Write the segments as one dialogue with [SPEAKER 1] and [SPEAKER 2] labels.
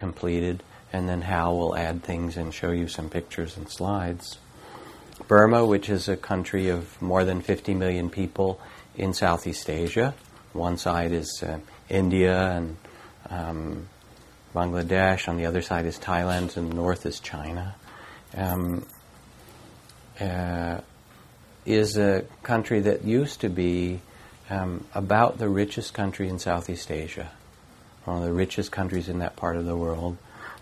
[SPEAKER 1] completed, and then Hal will add things and show you some pictures and slides. Burma, which is a country of more than 50 million people in Southeast Asia. One side is uh, India and um, Bangladesh, on the other side is Thailand, and north is China. Um, uh, is a country that used to be um, about the richest country in Southeast Asia, one of the richest countries in that part of the world.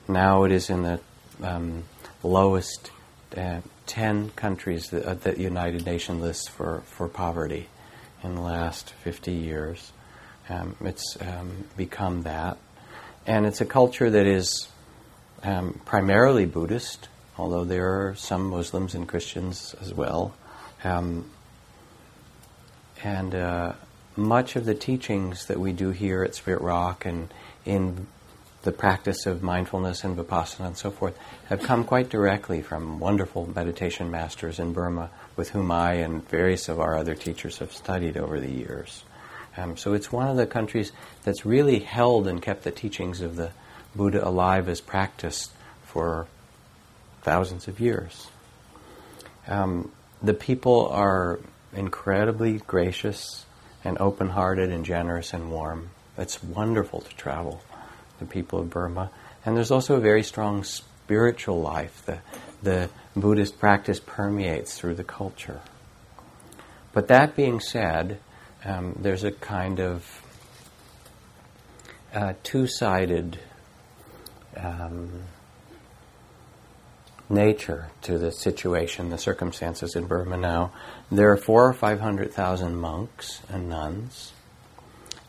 [SPEAKER 1] Now it is in the um, lowest uh, 10 countries that, uh, that, the United Nations lists for, for poverty in the last 50 years. Um, it's um, become that. And it's a culture that is um, primarily Buddhist, although there are some Muslims and Christians as well. Um, and uh, much of the teachings that we do here at Spirit Rock and in the practice of mindfulness and vipassana and so forth have come quite directly from wonderful meditation masters in Burma with whom I and various of our other teachers have studied over the years. Um, so it's one of the countries that's really held and kept the teachings of the Buddha alive as practiced for thousands of years. Um, the people are incredibly gracious and open hearted and generous and warm. It's wonderful to travel, the people of Burma. And there's also a very strong spiritual life. The, the Buddhist practice permeates through the culture. But that being said, um, there's a kind of uh, two sided um, nature to the situation, the circumstances in Burma now. There are four or five hundred thousand monks and nuns,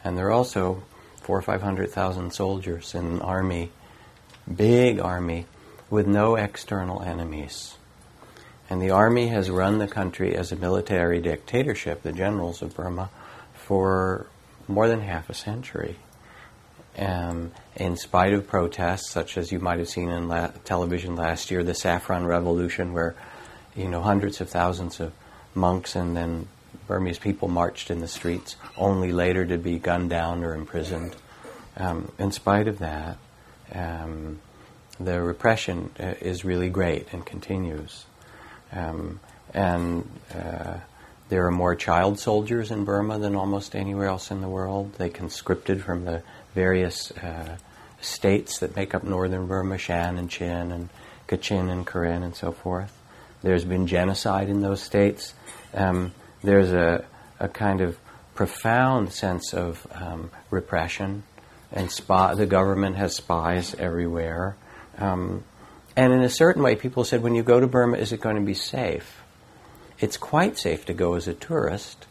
[SPEAKER 1] and there are also four or five hundred thousand soldiers in an army, big army, with no external enemies. And the army has run the country as a military dictatorship, the generals of Burma, for more than half a century. Um, in spite of protests, such as you might have seen in la- television last year, the Saffron Revolution, where you know hundreds of thousands of monks and then Burmese people marched in the streets, only later to be gunned down or imprisoned. Um, in spite of that, um, the repression uh, is really great and continues. Um, and uh, there are more child soldiers in Burma than almost anywhere else in the world. They conscripted from the various uh, states that make up northern Burma, Shan and Chin and Kachin and Karen and so forth. There's been genocide in those states. Um, there's a, a kind of profound sense of um, repression, and spy, the government has spies everywhere. Um, and in a certain way, people said, when you go to Burma, is it going to be safe? It's quite safe to go as a tourist,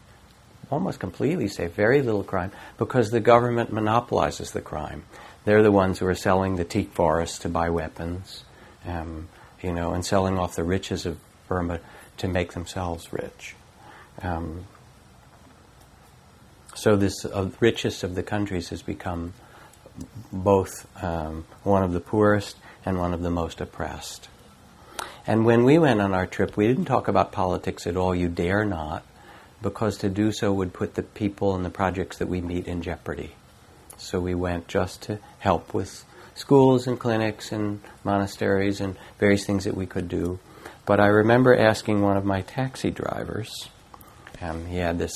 [SPEAKER 1] almost completely safe, very little crime, because the government monopolizes the crime. They're the ones who are selling the teak forests to buy weapons, um, you know, and selling off the riches of Burma to make themselves rich. Um, so this uh, richest of the countries has become both um, one of the poorest and one of the most oppressed. And when we went on our trip, we didn't talk about politics at all. You dare not, because to do so would put the people and the projects that we meet in jeopardy. So we went just to help with schools and clinics and monasteries and various things that we could do. But I remember asking one of my taxi drivers, um, he had this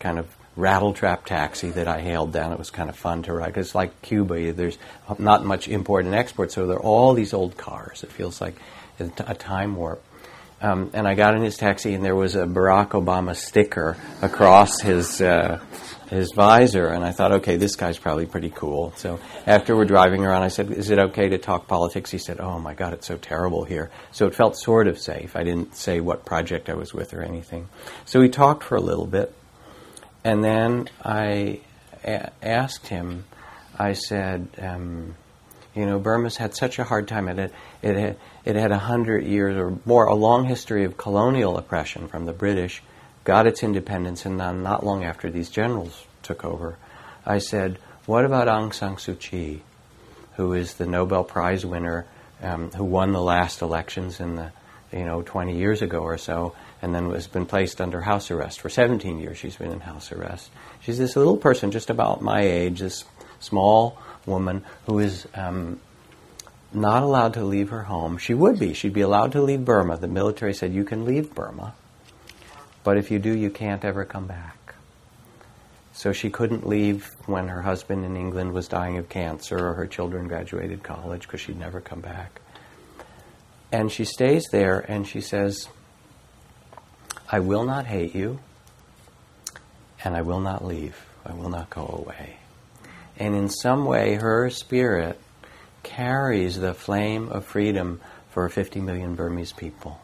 [SPEAKER 1] kind of rattletrap taxi that I hailed down. It was kind of fun to ride. It's like Cuba. There's not much import and export, so there are all these old cars. It feels like a time warp. Um, and I got in his taxi, and there was a Barack Obama sticker across his uh, his visor, and I thought, okay, this guy's probably pretty cool. So after we're driving around, I said, "Is it okay to talk politics?" He said, "Oh my God, it's so terrible here." So it felt sort of safe. I didn't say what project I was with or anything. So we talked for a little bit, and then I a- asked him. I said. Um, you know, Burma's had such a hard time. It had, it had, it had a hundred years or more, a long history of colonial oppression from the British, got its independence, and then not long after these generals took over, I said, what about Aung San Suu Kyi, who is the Nobel Prize winner, um, who won the last elections in the, you know, 20 years ago or so, and then has been placed under house arrest. For 17 years she's been in house arrest. She's this little person just about my age, this small woman who is um, not allowed to leave her home. She would be. She'd be allowed to leave Burma. The military said, You can leave Burma, but if you do, you can't ever come back. So she couldn't leave when her husband in England was dying of cancer or her children graduated college because she'd never come back. And she stays there and she says, I will not hate you and I will not leave. I will not go away. And in some way, her spirit carries the flame of freedom for 50 million Burmese people.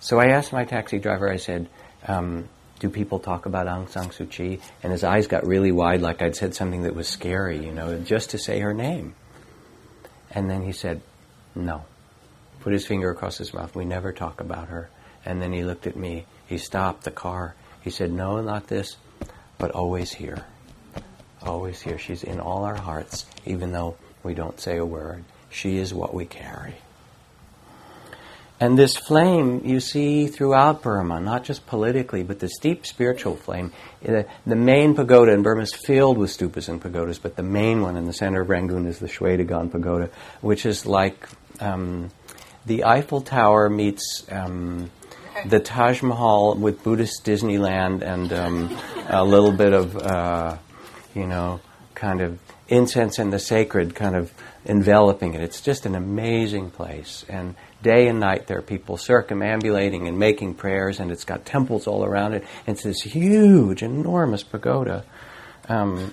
[SPEAKER 1] So I asked my taxi driver, I said, um, do people talk about Aung San Suu Kyi? And his eyes got really wide, like I'd said something that was scary, you know, just to say her name. And then he said, no. Put his finger across his mouth. We never talk about her. And then he looked at me. He stopped the car. He said, no, not this, but always here. Always here. She's in all our hearts, even though we don't say a word. She is what we carry. And this flame you see throughout Burma, not just politically, but this deep spiritual flame. The, the main pagoda in Burma is filled with stupas and pagodas, but the main one in the center of Rangoon is the Shwedagon Pagoda, which is like um, the Eiffel Tower meets um, the Taj Mahal with Buddhist Disneyland and um, a little bit of, uh, you know, kind of incense and the sacred kind of enveloping it. It's just an amazing place. And day and night there are people circumambulating and making prayers, and it's got temples all around it. It's this huge, enormous pagoda. Um,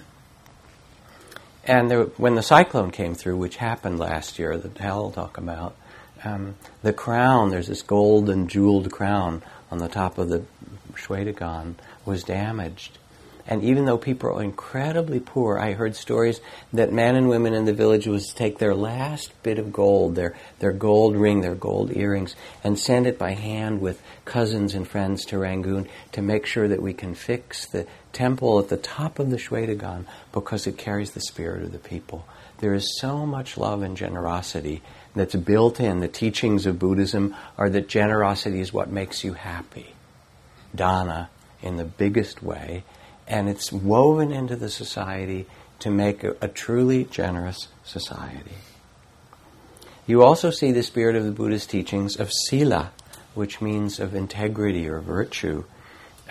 [SPEAKER 1] and there, when the cyclone came through, which happened last year, that Hal talk about, um, the crown, there's this gold and jeweled crown on the top of the Shwedagon, was damaged. And even though people are incredibly poor, I heard stories that men and women in the village would take their last bit of gold, their, their gold ring, their gold earrings, and send it by hand with cousins and friends to Rangoon to make sure that we can fix the temple at the top of the Shwedagon because it carries the spirit of the people. There is so much love and generosity that's built in. The teachings of Buddhism are that generosity is what makes you happy. Dana, in the biggest way, and it's woven into the society to make a, a, truly generous society. You also see the spirit of the Buddhist teachings of sila, which means of integrity or virtue,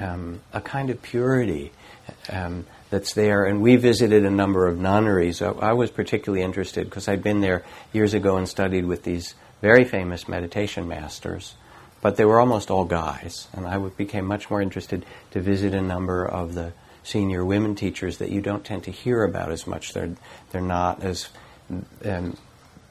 [SPEAKER 1] um, a kind of purity um, that's there. And we visited a number of nunneries. I, I was particularly interested because I'd been there years ago and studied with these very famous meditation masters but they were almost all guys. And I became much more interested to visit a number of the senior women teachers that you don't tend to hear about as much. They're they're not as um,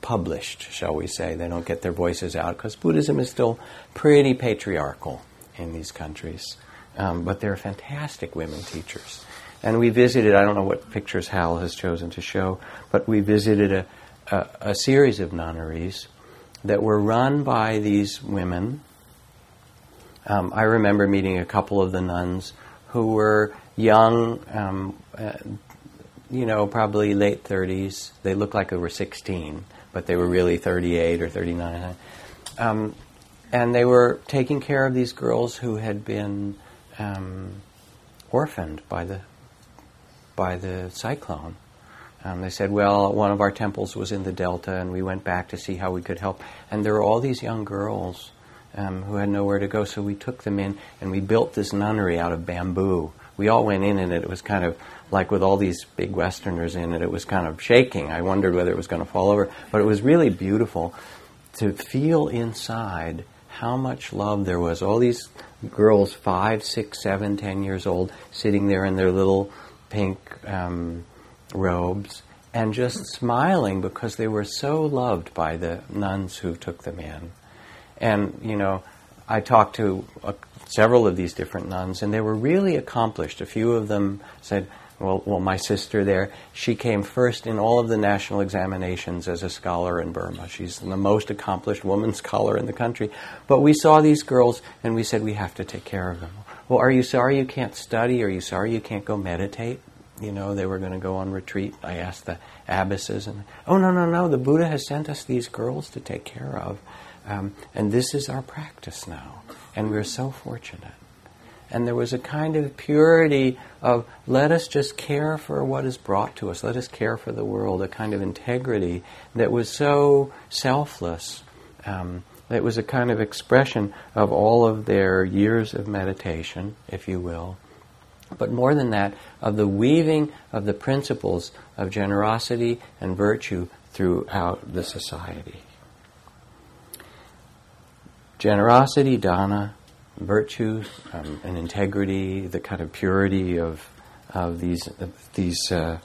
[SPEAKER 1] published, shall we say. They don't get their voices out because Buddhism is still pretty patriarchal in these countries. Um, but they're fantastic women teachers. And we visited, I don't know what pictures Hal has chosen to show, but we visited a, a, a series of nunneries that were run by these women. Um, I remember meeting a couple of the nuns who were young, um, uh, you know, probably late 30s. They looked like they were 16, but they were really 38 or 39. Um, and they were taking care of these girls who had been um, orphaned by the by the cyclone. Um, they said, well, one of our temples was in the delta, and we went back to see how we could help. And there were all these young girls um, who had nowhere to go, so we took them in, and we built this nunnery out of bamboo we all went in and it was kind of like with all these big Westerners in it, it was kind of shaking. I wondered whether it was going to fall over. But it was really beautiful to feel inside how much love there was. All these girls, five, six, seven, ten years old, sitting there in their little pink um, robes and just smiling because they were so loved by the nuns who took them in. And, you know, I talked to a several of these different nuns, and they were really accomplished. A few of them said, well, well, my sister there, she came first in all of the national examinations as a scholar in Burma. She's the most accomplished woman scholar in the country. But we saw these girls and we said, we have to take care of them. Well, are you sorry you can't study? Are you sorry you can't go meditate? You know, they were going to go on retreat. I asked the abbesses, and oh, no, no, no, the Buddha has sent us these girls to take care of. Um, and this is our practice now. And we're so fortunate. And there was a kind of purity of let us just care for what is brought to us, let us care for the world, a kind of integrity that was so selfless. Um, it was a kind of expression of all of their years of meditation, if you will. But more than that, of the weaving of the principles of generosity and virtue throughout the society. Generosity, dana, virtue, um, and integrity, the kind of purity of, of these, of these uh,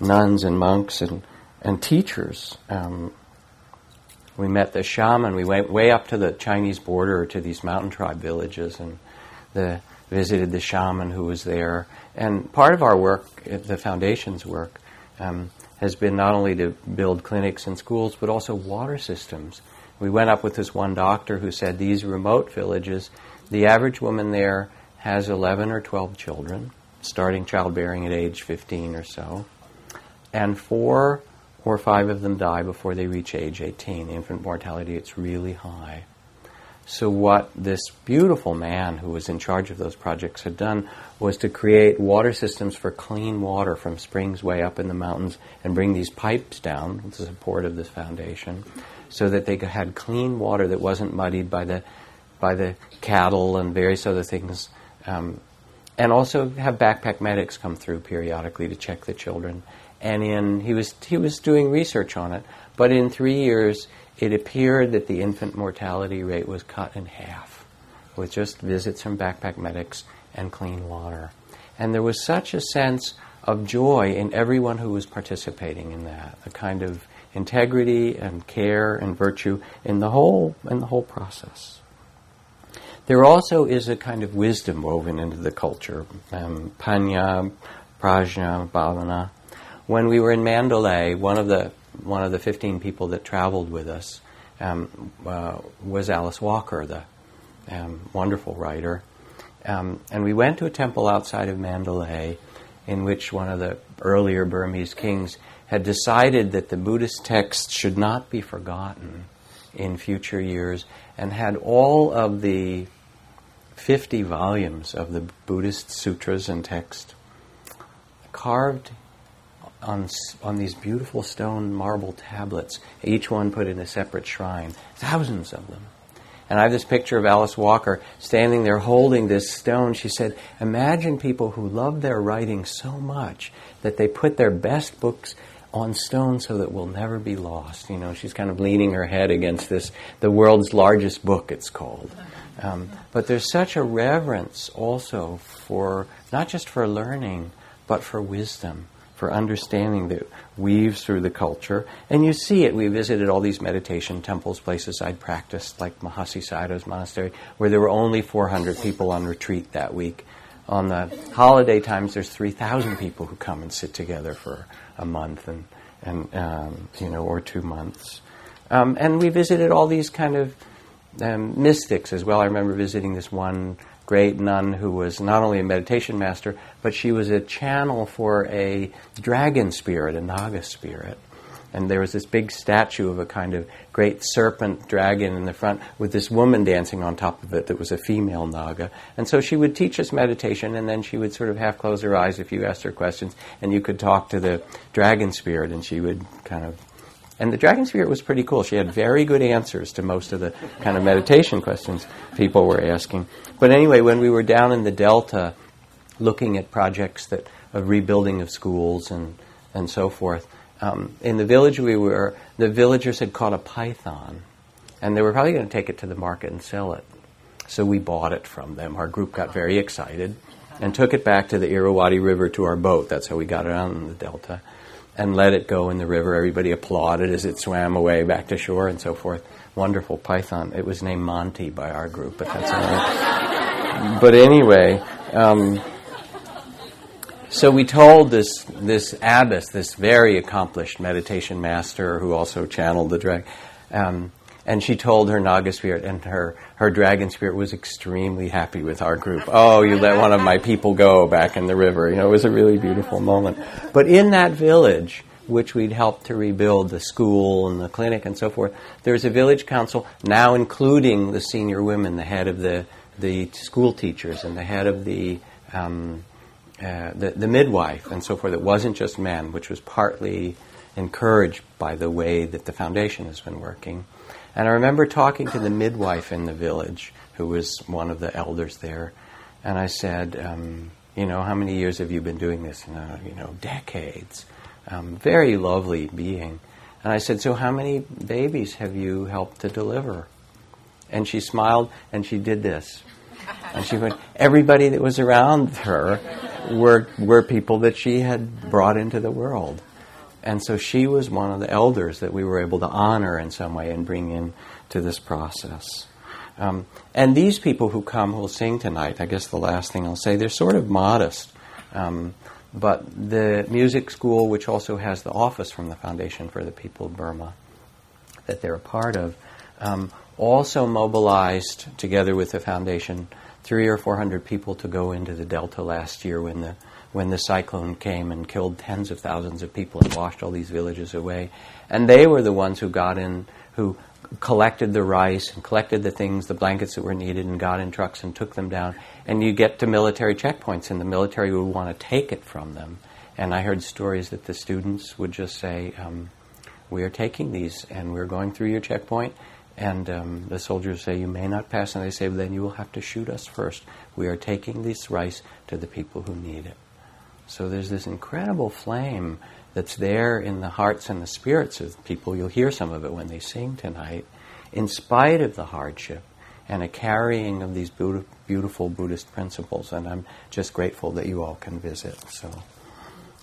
[SPEAKER 1] nuns and monks and, and teachers. Um, we met the shaman. We went way up to the Chinese border to these mountain tribe villages and the, visited the shaman who was there. And part of our work, the foundation's work, um, has been not only to build clinics and schools, but also water systems. We went up with this one doctor who said these remote villages, the average woman there has 11 or 12 children, starting childbearing at age 15 or so, and four or five of them die before they reach age 18. Infant mortality, it's really high. So, what this beautiful man who was in charge of those projects had done was to create water systems for clean water from springs way up in the mountains and bring these pipes down with the support of this foundation so that they had clean water that wasn't muddied by the, by the cattle and various other things. Um, and also have backpack medics come through periodically to check the children. And in, he, was, he was doing research on it, but in three years, it appeared that the infant mortality rate was cut in half with just visits from backpack medics and clean water. And there was such a sense of joy in everyone who was participating in that, a kind of integrity and care and virtue in the whole in the whole process. There also is a kind of wisdom woven into the culture, um, panya, prajna, bhavana. When we were in Mandalay, one of the one of the 15 people that traveled with us um, uh, was Alice Walker, the um, wonderful writer. Um, and we went to a temple outside of Mandalay in which one of the earlier Burmese kings had decided that the Buddhist texts should not be forgotten in future years and had all of the 50 volumes of the Buddhist sutras and texts carved on, on these beautiful stone marble tablets, each one put in a separate shrine, thousands of them. And I have this picture of Alice Walker standing there holding this stone. She said, Imagine people who love their writing so much that they put their best books on stone so that we'll never be lost. You know, she's kind of leaning her head against this, the world's largest book, it's called. Um, but there's such a reverence also for, not just for learning, but for wisdom for understanding that weaves through the culture. And you see it. We visited all these meditation temples, places I'd practiced, like Mahasi Sayadaw's monastery, where there were only 400 people on retreat that week. On the holiday times, there's 3,000 people who come and sit together for a month and, and um, you know, or two months. Um, and we visited all these kind of um, mystics as well. I remember visiting this one great nun who was not only a meditation master, but she was a channel for a dragon spirit, a Naga spirit. And there was this big statue of a kind of great serpent dragon in the front with this woman dancing on top of it that was a female Naga. And so she would teach us meditation, and then she would sort of half close her eyes if you asked her questions, and you could talk to the dragon spirit, and she would kind of and the dragon spirit was pretty cool. She had very good answers to most of the kind of meditation questions people were asking. But anyway, when we were down in the Delta looking at projects that of rebuilding of schools and, and so forth, um, in the village we were, the villagers had caught a python. And they were probably going to take it to the market and sell it. So we bought it from them. Our group got very excited and took it back to the Irrawaddy River to our boat. That's how we got it out in the Delta and let it go in the river. Everybody applauded as it swam away back to shore and so forth. Wonderful python. It was named Monty by our group, but that's all right. but anyway, um, so we told this this abbess, this very accomplished meditation master who also channeled the dragon. Um, and she told her Naga spirit, and her, her dragon spirit was extremely happy with our group. Oh, you let one of my people go back in the river. You know, it was a really beautiful moment. But in that village, which we'd helped to rebuild the school and the clinic and so forth, there's a village council now including the senior women, the head of the the school teachers and the head of the, um, uh, the, the midwife and so forth. It wasn't just men, which was partly encouraged by the way that the foundation has been working. And I remember talking to the midwife in the village, who was one of the elders there, and I said, um, "You know, how many years have you been doing this?" And, uh, you know, decades. Um, very lovely being. And I said, "So, how many babies have you helped to deliver?" And she smiled and she did this. And she went, everybody that was around her were, were people that she had brought into the world. And so she was one of the elders that we were able to honor in some way and bring in to this process. Um, and these people who come who will sing tonight, I guess the last thing I'll say, they're sort of modest. Um, but the music school, which also has the office from the Foundation for the People of Burma that they're a part of, um, also mobilized, together with the foundation, three or four hundred people to go into the Delta last year when the when the cyclone came and killed tens of thousands of people and washed all these villages away. And they were the ones who got in, who collected the rice and collected the things, the blankets that were needed, and got in trucks and took them down. And you get to military checkpoints, and the military would want to take it from them. And I heard stories that the students would just say, um, "We are taking these, and we're going through your checkpoint." And um, the soldiers say, You may not pass. And they say, well, Then you will have to shoot us first. We are taking this rice to the people who need it. So there's this incredible flame that's there in the hearts and the spirits of people. You'll hear some of it when they sing tonight, in spite of the hardship and a carrying of these beautiful Buddhist principles. And I'm just grateful that you all can visit. So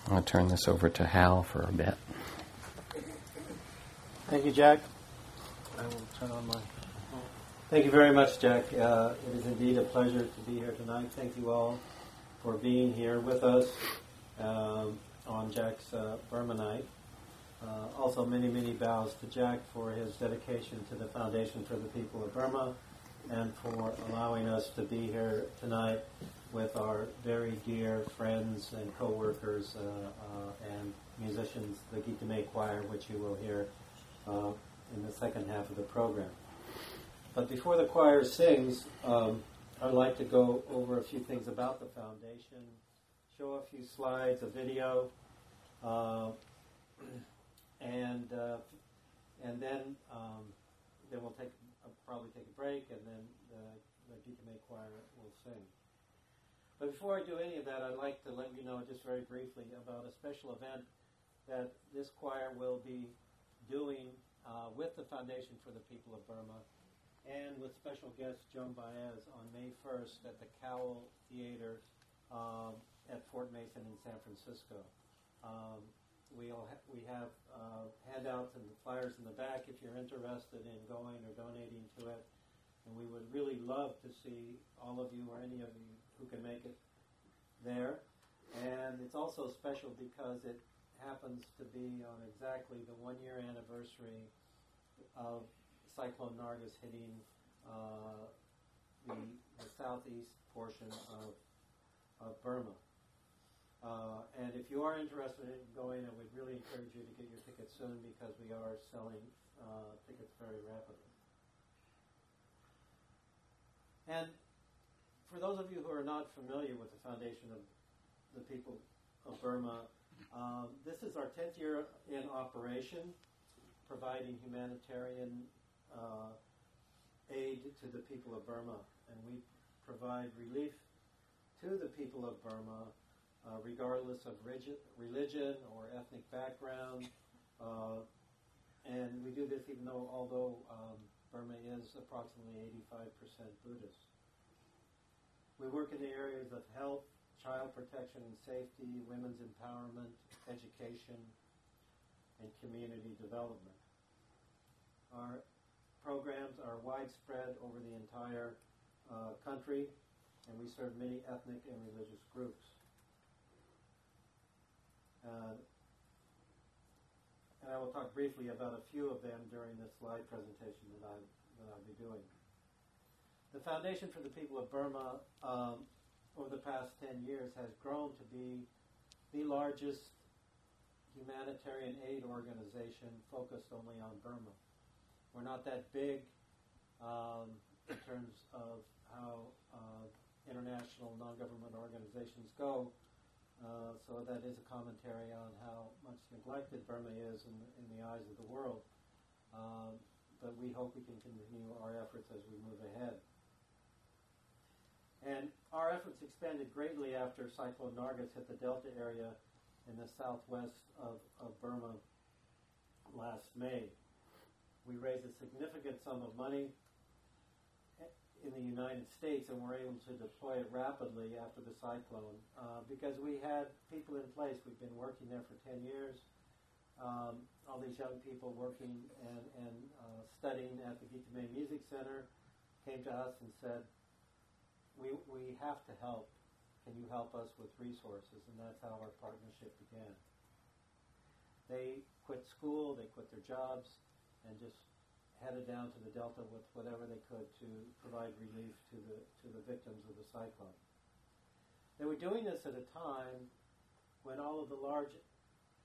[SPEAKER 1] I'm going to turn this over to Hal for a bit.
[SPEAKER 2] Thank you, Jack. I will turn on my. Thank you very much, Jack. Uh, it is indeed a pleasure to be here tonight. Thank you all for being here with us um, on Jack's uh, Burma night. Uh, also, many, many bows to Jack for his dedication to the Foundation for the People of Burma and for allowing us to be here tonight with our very dear friends and co-workers uh, uh, and musicians, the Gitameit Choir, which you will hear uh, in the second half of the program. But before the choir sings, um, I'd like to go over a few things about the foundation, show a few slides, a video, uh, and uh, and then um, then we'll take uh, probably take a break, and then the, the Gita choir will sing. But before I do any of that, I'd like to let you know just very briefly about a special event that this choir will be doing uh, with the Foundation for the People of Burma and with special guest Joan Baez on May 1st at the Cowell Theater um, at Fort Mason in San Francisco. Um, we'll ha- we have uh, handouts and flyers in the back if you're interested in going or donating to it. And we would really love to see all of you or any of you who can make it there. And it's also special because it happens to be on exactly the one year anniversary of Cyclone Nargis hitting uh, the, the, southeast portion of, of Burma. Uh, and if you are interested in going, I would really encourage you to get your tickets soon because we are selling uh, tickets very rapidly. And for those of you who are not familiar with the Foundation of the People of Burma, um, this is our 10th year in operation, providing humanitarian uh, aid to the people of Burma. And we provide relief to the people of Burma, uh, regardless of rigid, religion or ethnic background. Uh, and we do this even though, although um, Burma is approximately 85% Buddhist. We work in the areas of health, child protection and safety, women's empowerment, education, and community development. Our programs are widespread over the entire uh, country, and we serve many ethnic and religious groups. Uh, and I will talk briefly about a few of them during this slide presentation that, I, that I'll be doing. The Foundation for the People of Burma um, over the past 10 years has grown to be the largest humanitarian aid organization focused only on Burma. We're not that big, um, in terms of how uh, international non-government organizations go. Uh, so that is a commentary on how much neglected Burma is in, in the eyes of the world. Um, but we hope we can continue our efforts as we move ahead. And our efforts expanded greatly after Cyclone Nargis hit the Delta area in the southwest of, of Burma last May. We raised a significant sum of money in the United States and were able to deploy it rapidly after the cyclone uh, because we had people in place. We've been working there for 10 years. Um, all these young people working and, and uh, studying at the Gitameit Music Center came to us and said, we, we have to help. Can you help us with resources? And that's how our partnership began. They quit school, they quit their jobs, and just headed down to the Delta with whatever they could to provide relief to the, to the victims of the cyclone. They were doing this at a time when all of the large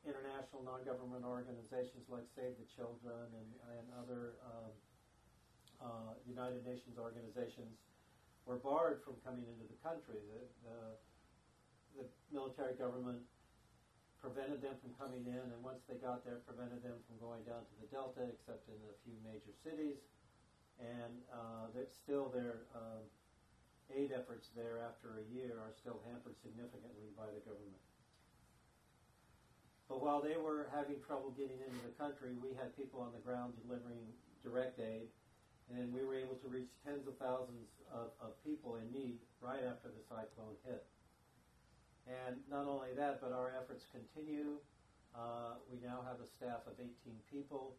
[SPEAKER 2] international non-government organizations like Save the Children and, and other um, uh, United Nations organizations were barred from coming into the country. The, the, the military government prevented them from coming in, and once they got there, prevented them from going down to the Delta, except in a few major cities. And uh, still their um, aid efforts there after a year are still hampered significantly by the government. But while they were having trouble getting into the country, we had people on the ground delivering direct aid, and we were able to reach tens of thousands of, of people in need right after the cyclone hit. And not only that, but our efforts continue. Uh, we now have a staff of 18 people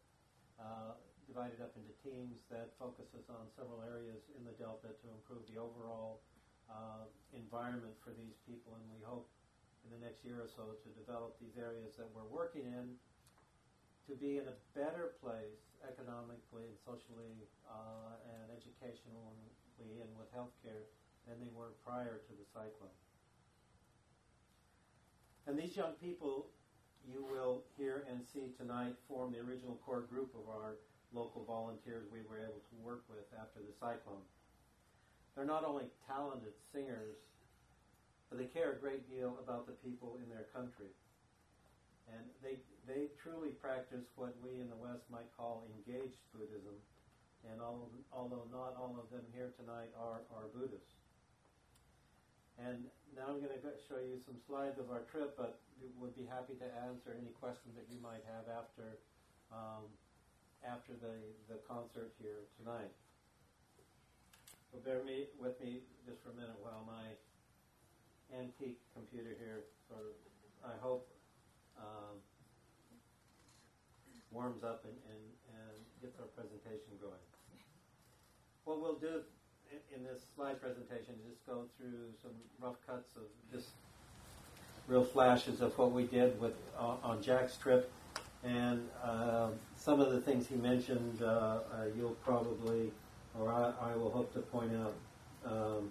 [SPEAKER 2] uh, divided up into teams that focuses on several areas in the Delta to improve the overall uh, environment for these people. And we hope in the next year or so to develop these areas that we're working in to be in a better place economically and socially uh, and educationally and with healthcare than they were prior to the cyclone. And these young people you will hear and see tonight form the original core group of our local volunteers we were able to work with after the cyclone. They're not only talented singers, but they care a great deal about the people in their country. And they, they truly practice what we in the West might call engaged Buddhism. And all, although not all of them here tonight are, are Buddhists. And now I'm going to show you some slides of our trip, but would be happy to answer any questions that you might have after um, after the, the concert here tonight. So bear me, with me just for a minute while my antique computer here sort of, I hope, um, warms up and, and, and gets our presentation going. What we'll do in this slide presentation is just go through some rough cuts of just real flashes of what we did with uh, on Jack's trip, and uh, some of the things he mentioned. Uh, uh you'll probably, or I, I, will hope to point out. Um,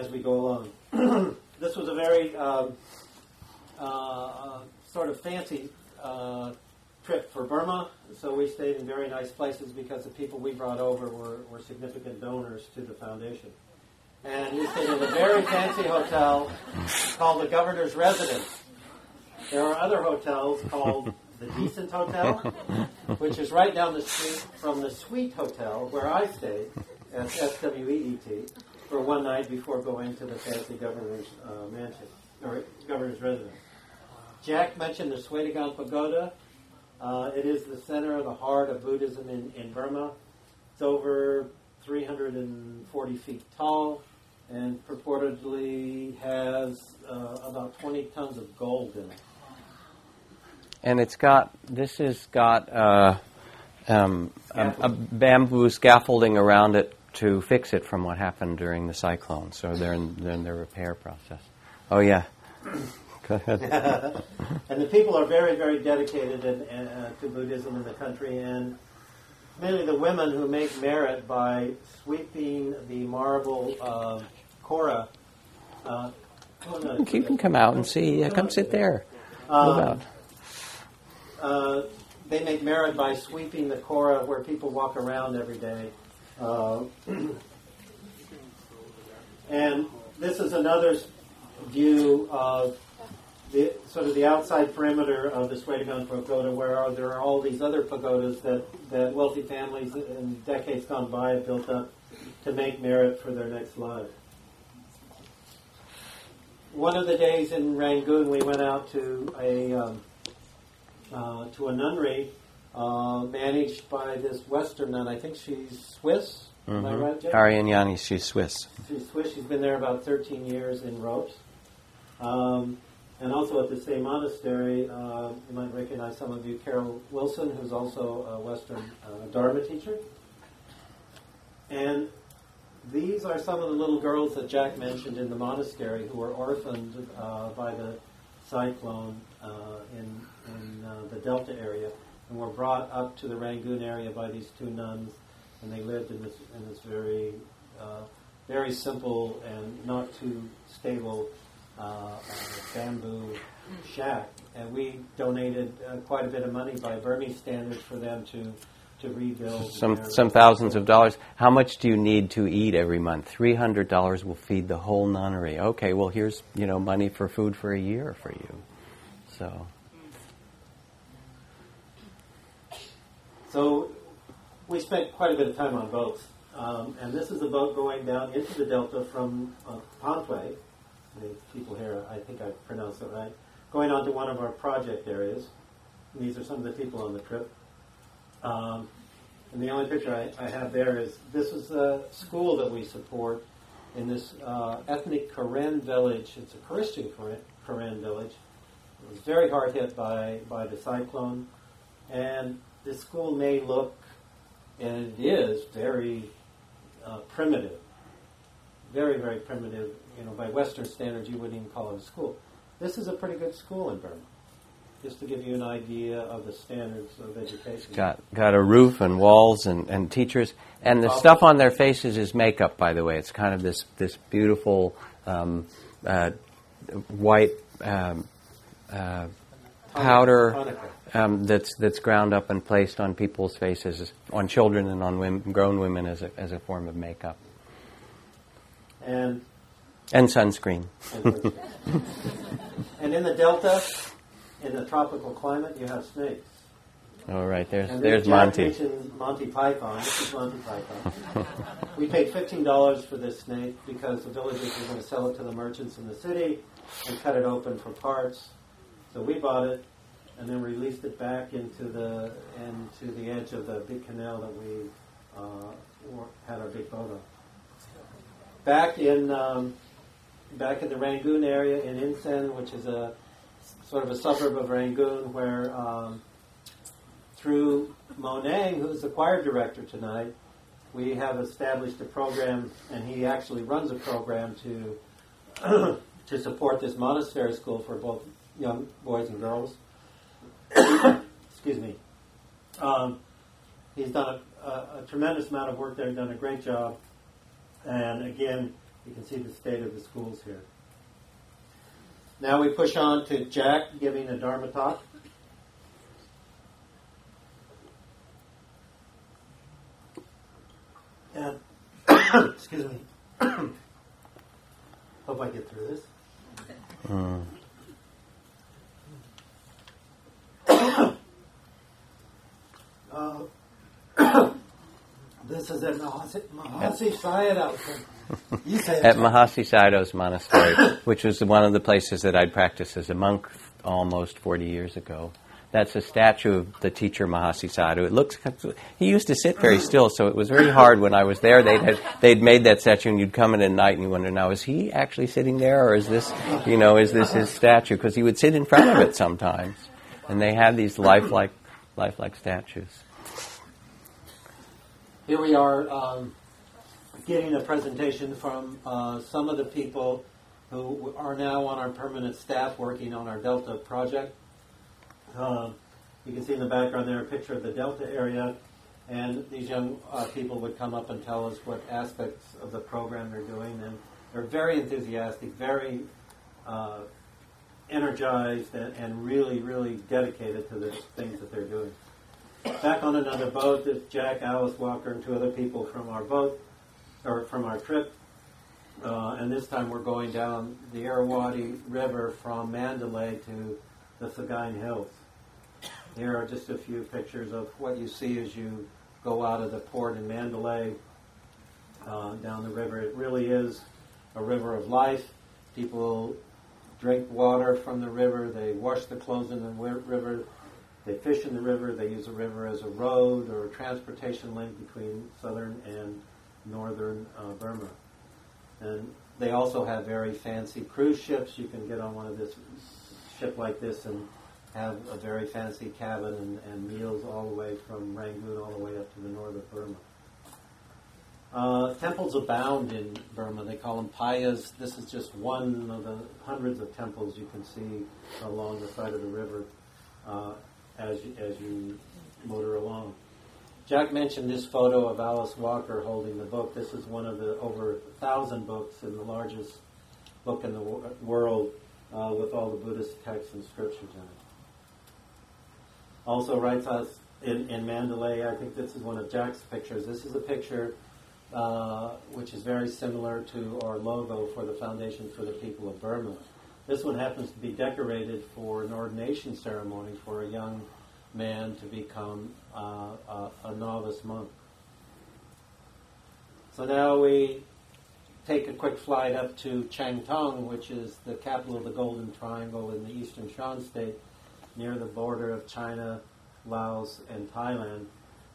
[SPEAKER 2] as we go along, this was a very um, uh, sort of fancy uh, trip for Burma. So we stayed in very nice places because the people we brought over were, were significant donors to the foundation. And we stayed in a very fancy hotel called the Governor's Residence. There are other hotels called the Decent Hotel, which is right down the street from the Suite Hotel where I stayed at SWEET for one night before going to the fancy governor's uh, mansion or governor's residence. Jack mentioned the Shwedagon Pagoda. Uh, it is the center of the heart of Buddhism in, in Burma. It's over 340 feet tall and purportedly has uh, about 20 tons of gold in it.
[SPEAKER 1] And it's got, this has got uh, um, a, a, bamboo scaffolding around it to fix it from what happened during the cyclone. So they're in, they're in the repair process. Oh, yeah.
[SPEAKER 2] Go ahead. and the people are very, very dedicated in, uh, to Buddhism in the country, and mainly the women who make merit by sweeping the marble uh, kora. Uh,
[SPEAKER 1] oh, no, you can come out and see. Yeah, come sit there. Um,
[SPEAKER 2] uh, they make merit by sweeping the Cora where people walk around every day. Uh, and this is another view of the sort of the outside perimeter of the Shwedagon Pagoda, where are, there are all these other pagodas that, that wealthy families in decades gone by have built up to make merit for their next life. One of the days in Rangoon, we went out to a um, uh, to a nunnery uh, managed by this Western nun. I think she's Swiss.
[SPEAKER 1] Mm-hmm.
[SPEAKER 2] Am I right, Jeff?
[SPEAKER 1] Arianyani, she's Swiss.
[SPEAKER 2] She's Swiss. She's been there about 13 years in ropes. Um, and also at the same monastery, uh, you might recognize some of you, Carol Wilson, who's also a Western uh, Dharma teacher. And these are some of the little girls that Jack mentioned in the monastery who were orphaned uh, by the cyclone uh, in, in uh, the Delta area and were brought up to the Rangoon area by these two nuns. And they lived in this, in this very, uh, very simple and not too stable uh, bamboo shack, and we donated uh, quite a bit of money by Burmese standards for them to to rebuild.
[SPEAKER 1] Some some thousands of dollars. How much do you need to eat every month? Three hundred dollars will feed the whole nunnery. Okay, well here's you know money for food for a year for you. So
[SPEAKER 2] So we spent quite a bit of time on boats, um, and this is a boat going down into the delta from uh, Pontway. The people here, I think I pronounced it right, going on to one of our project areas. And these are some of the people on the trip. Um, and the only picture I, I have there is this is a school that we support in this uh, ethnic Karen village. It's a Christian Karen, Karen village. It was very hard hit by, by the cyclone. And the school may look, and it is, very uh, primitive. Very, very primitive. You know, by Western standards, you wouldn't even call it a school. This is a pretty good school in Burma, just to give you an idea of the standards of education.
[SPEAKER 1] got got a roof and walls and, and teachers and the stuff on their faces is makeup. By the way, it's kind of this this beautiful um, uh, white. Um, uh, powder
[SPEAKER 2] thanaka.
[SPEAKER 1] Um, that's that's ground up and placed on people's faces, on children and on women, grown women as a, as a form of makeup
[SPEAKER 2] And,
[SPEAKER 1] and sunscreen.
[SPEAKER 2] and in the delta, in the tropical climate, you have snakes.
[SPEAKER 1] All right, there's
[SPEAKER 2] And
[SPEAKER 1] there's Monty.
[SPEAKER 2] Monty Python. This is Monty Python. we paid fifteen dollars for this snake because the villagers were going to sell it to the merchants in the city and cut it open for parts. So we bought it and then released it back into the into the edge of the big canal that we uh, had our big boat on. Back in um, back in the Rangoon area in Insein, which is a sort of a suburb of Rangoon, where um, through Monang, who's the choir director tonight, we have established a program, and he actually runs a program to to support this monastery school for both young boys and girls. Excuse me. Um, he's done a, a, a tremendous amount of work there, done a great job, and again, you can see the state of the schools here. Now we push on to Jack giving a Dharma talk. And, excuse me. Hope I get through this.
[SPEAKER 1] Mm.
[SPEAKER 2] Uh, this is at Mahasi, Mahasi Sayadaw. You say it.
[SPEAKER 1] At Mahasi Sayadaw's monastery, which was one of the places that I'd practiced as a monk almost 40 years ago. That's a statue of the teacher Mahasi Sayadaw. It looks he used to sit very still, so it was very hard when I was there. They'd had, they'd made that statue, and you'd come in at night and you wonder, now is he actually sitting there, or is this you know is this his statue? Because he would sit in front of it sometimes, and they had these lifelike lifelike statues.
[SPEAKER 2] Here we are um, getting a presentation from uh, some of the people who are now on our permanent staff working on our Delta project. Um, you can see in the background there a picture of the Delta area, and these young uh, people would come up and tell us what aspects of the program they're doing, and they're very enthusiastic, very uh, energized and, and, really, really dedicated to the things that they're doing. Back on another boat is Jack, Alice Walker, and two other people from our boat, or from our trip. Uh, and this time we're going down the Irrawaddy River from Mandalay to the Sagaing Hills. Here are just a few pictures of what you see as you go out of the port in Mandalay uh, down the river. It really is a river of life. People drink water from the river, they wash the clothes in the river, they fish in the river, they use the river as a road or a transportation link between southern and northern uh, Burma. And they also have very fancy cruise ships. You can get on one of this ship like this and have a very fancy cabin and, and meals all the way from Rangoon all the way up to the north of Burma. Uh, temples abound in Burma. They call them payas. This is just one of the hundreds of temples you can see along the side of the river uh, as, you, as you motor along. Jack mentioned this photo of Alice Walker holding the book. This is one of the over a thousand books in the largest book in the world uh, with all the Buddhist texts and scriptures in it. Also writes us in, in Mandalay, I think this is one of Jack's pictures. This is a picture uh, which is very similar to our logo for the Foundation for the People of Burma. This one happens to be decorated for an ordination ceremony for a young man to become uh, a, a novice monk. So now we take a quick flight up to Changtong, which is the capital of the Golden Triangle in the eastern Shan state, near the border of China, Laos, and Thailand.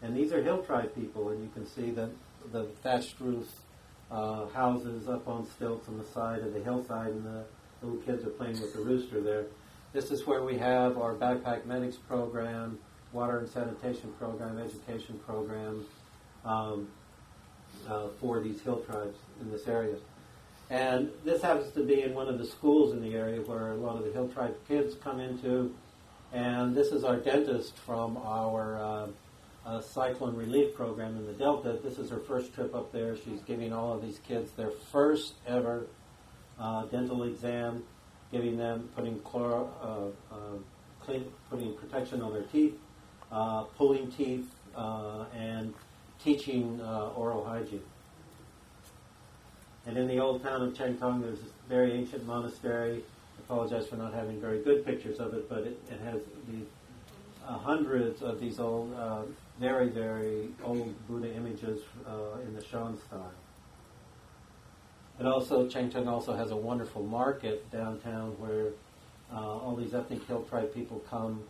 [SPEAKER 2] And these are hill tribe people, and you can see the, the thatched roof uh, houses up on stilts on the side of the hillside, and the little kids are playing with the rooster there. This is where we have our backpack medics program, water and sanitation program, education program um, uh, for these hill tribes in this area. And this happens to be in one of the schools in the area where a lot of the hill tribe kids come into. And this is our dentist from our uh, uh, cyclone relief program in the Delta. This is her first trip up there. She's giving all of these kids their first ever uh, dental exam giving them, putting chlor, uh, uh, clean, putting protection on their teeth, uh, pulling teeth, and teaching oral hygiene. And in the old town of Changtong, there's this very ancient monastery. I apologize for not having very good pictures of it, but it, it has these uh, hundreds of these old, uh, very, very old Buddha images uh, in the Shan style. And also, Changtong also has a wonderful market downtown where uh, all these ethnic hill tribe people come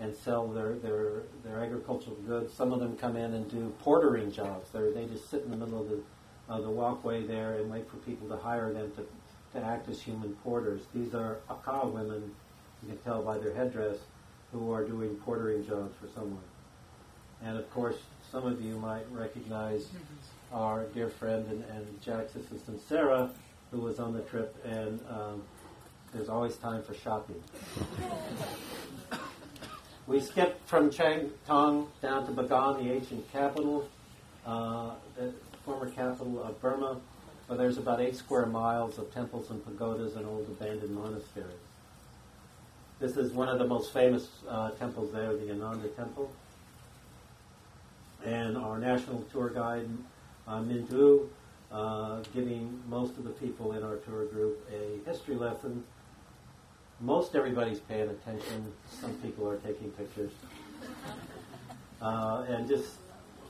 [SPEAKER 2] and sell their, their, their agricultural goods. Some of them come in and do portering jobs. They're, they just sit in the middle of the, the walkway there and wait for people to hire them to, to act as human porters. These are Akha women, you can tell by their headdress, who are doing portering jobs for someone. And of course, some of you might recognize our dear friend and, and Jack's assistant Sarah, who was on the trip, and um, there's always time for shopping. we skipped from Changtong down to Bagan, the ancient capital, uh, the former capital of Burma, where there's about eight square miles of temples and pagodas and old abandoned monasteries. This is one of the most famous uh, temples there, the Ananda Temple. And our national tour guide, uh, Mintu, uh, giving most of the people in our tour group a history lesson. Most everybody's paying attention. Some people are taking pictures. Uh, and just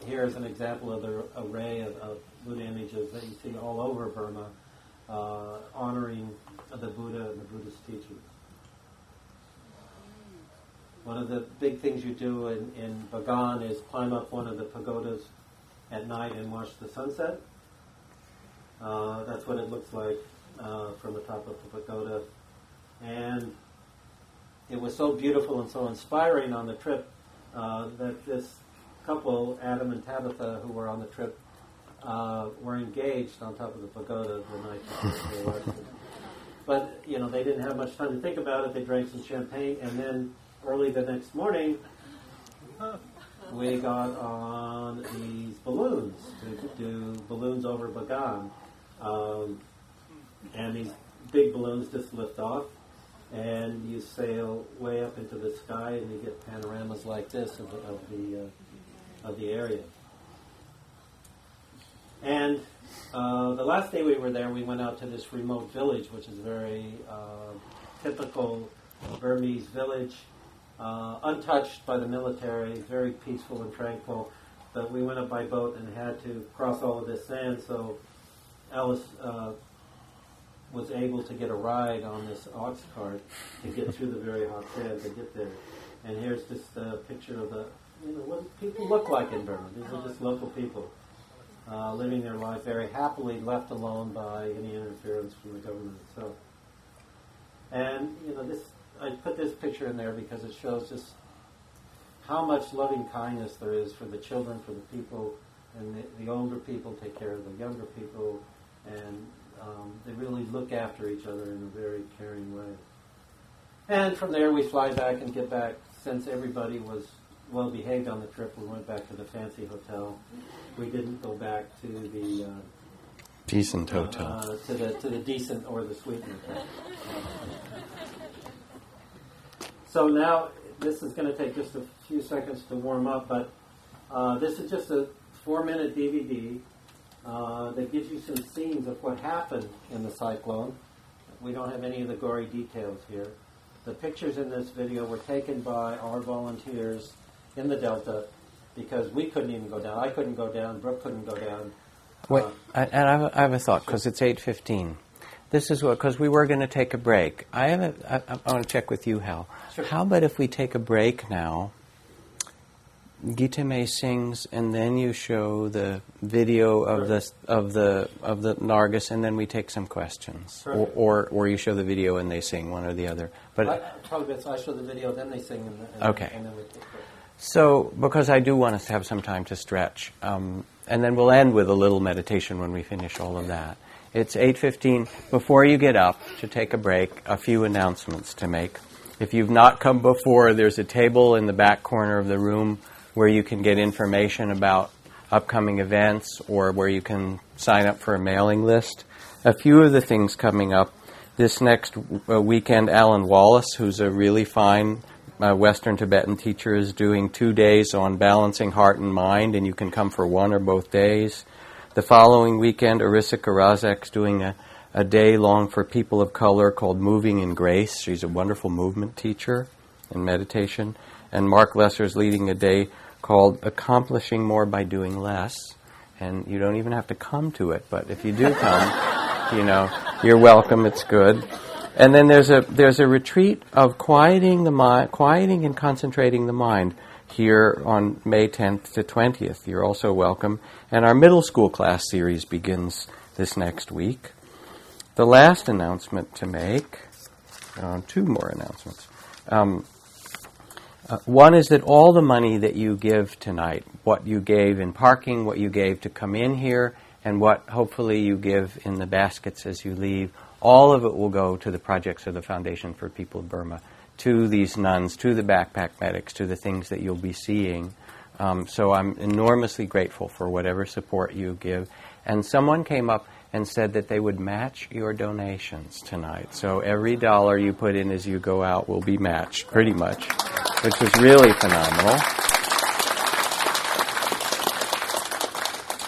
[SPEAKER 2] here's an example of the array of, of, Buddha images that you see all over Burma, uh, honoring the Buddha and the Buddhist teachings. One of the big things you do in, in Bagan is climb up one of the pagodas at night and watch the sunset. Uh, that's what it looks like uh, from the top of the pagoda. And it was so beautiful and so inspiring on the trip uh, that this couple, Adam and Tabitha, who were on the trip, uh, were engaged on top of the pagoda the night before But, you know, they didn't have much time to think about it. They drank some champagne, and then early the next morning, we got on these balloons to do balloons over Bagan. Um, and these big balloons just lift off. and you sail way up into the sky, and you get panoramas like this of the of the, uh, of the area. And uh, the last day we were there, we went out to this remote village, which is very uh, typical Burmese village, uh, untouched by the military, very peaceful and tranquil. But we went up by boat and had to cross all of this sand, so Alice uh, was able to get a ride on this ox cart to get through the very hot sand to get there. And here's just a picture of the, you know, what people look like in Burma. These are just local people uh, living their life very happily, left alone by any interference from the government itself. And you know, this I put this picture in there because it shows just how much loving kindness there is for the children, for the people, and the, the older people take care of the younger people, and um, they really look after each other in a very caring way. And from there, we fly back and get back. Since everybody was well behaved on the trip, we went back to the fancy hotel. We didn't go back to the uh,
[SPEAKER 1] decent hotel.
[SPEAKER 2] Uh, to the to the decent or the sweet hotel. So now this is going to take just a few seconds to warm up, but uh, this is just a four-minute DVD uh, that gives you some scenes of what happened in the cyclone. We don't have any of the gory details here. The pictures in this video were taken by our volunteers in the Delta because we couldn't even go down. I couldn't go down. Brooke couldn't go down.
[SPEAKER 1] Wait, uh, and I have, have a thought because it's eight fifteen. This is what because we were going to take a break. I have a, I, I want to check with you, Hal. Sure. How about if we take a break now? Gitameit sings, and then you show the video of the of the of the Nargis, and then we take some questions, or, or, or you show the video and they sing, one or the other.
[SPEAKER 2] But I, probably I show the video, then they sing, and, and
[SPEAKER 1] okay.
[SPEAKER 2] And then we take
[SPEAKER 1] so, because I do want us to have some time to stretch, um, and then we'll end with a little meditation when we finish all of that. It's 8:15. Before you get up to take a break, a few announcements to make. If you've not come before, there's a table in the back corner of the room where you can get information about upcoming events or where you can sign up for a mailing list. A few of the things coming up this next uh, weekend, Alan Wallace, who's a really fine a Western Tibetan teacher is doing two days on balancing heart and mind, and you can come for one or both days. The following weekend, Arisika Razak's doing a, a day long for people of color called Moving in Grace. She's a wonderful movement teacher and meditation. And Marc Lesser's leading a day called Accomplishing More by Doing Less. And you don't even have to come to it, but if you do come, you know, you're welcome, it's good. And then there's a there's a retreat of quieting the mind, quieting and concentrating the mind here on May 10th to 20th. You're also welcome. And our middle school class series begins this next week. The last announcement to make, uh, two more announcements. Um, uh, one is that all the money that you give tonight, what you gave in parking, what you gave to come in here, and what hopefully you give in the baskets as you leave, all of it will go to the projects of the Foundation for People of Burma, to these nuns, to the backpack medics, to the things that you'll be seeing. Um, so I'm enormously grateful for whatever support you give. And someone came up and said that they would match your donations tonight. So every dollar you put in as you go out will be matched, pretty much, which was really phenomenal.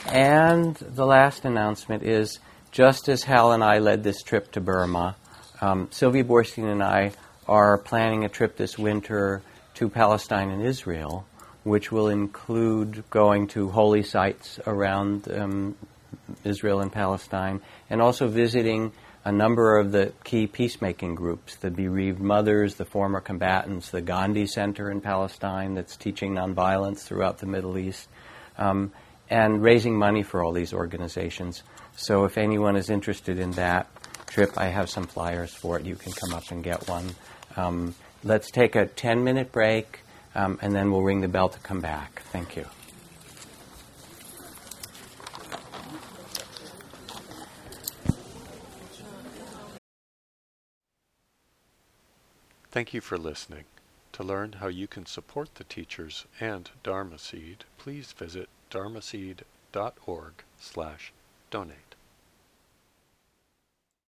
[SPEAKER 1] And the last announcement is just as Hal and I led this trip to Burma, um, Sylvia Boorstein and I are planning a trip this winter to Palestine and Israel, which will include going to holy sites around um, Israel and Palestine, and also visiting a number of the key peacemaking groups the bereaved mothers, the former combatants, the Gandhi Center in Palestine that's teaching nonviolence throughout the Middle East, um, and raising money for all these organizations. So if anyone is interested in that trip, I have some flyers for it. You can come up and get one. Um, let's take a 10 minute break um, and then we'll ring the bell to come back. Thank you.
[SPEAKER 3] Thank you for listening. To learn how you can support the teachers and Dharma Seed, please visit dharmaseed.org slash donate.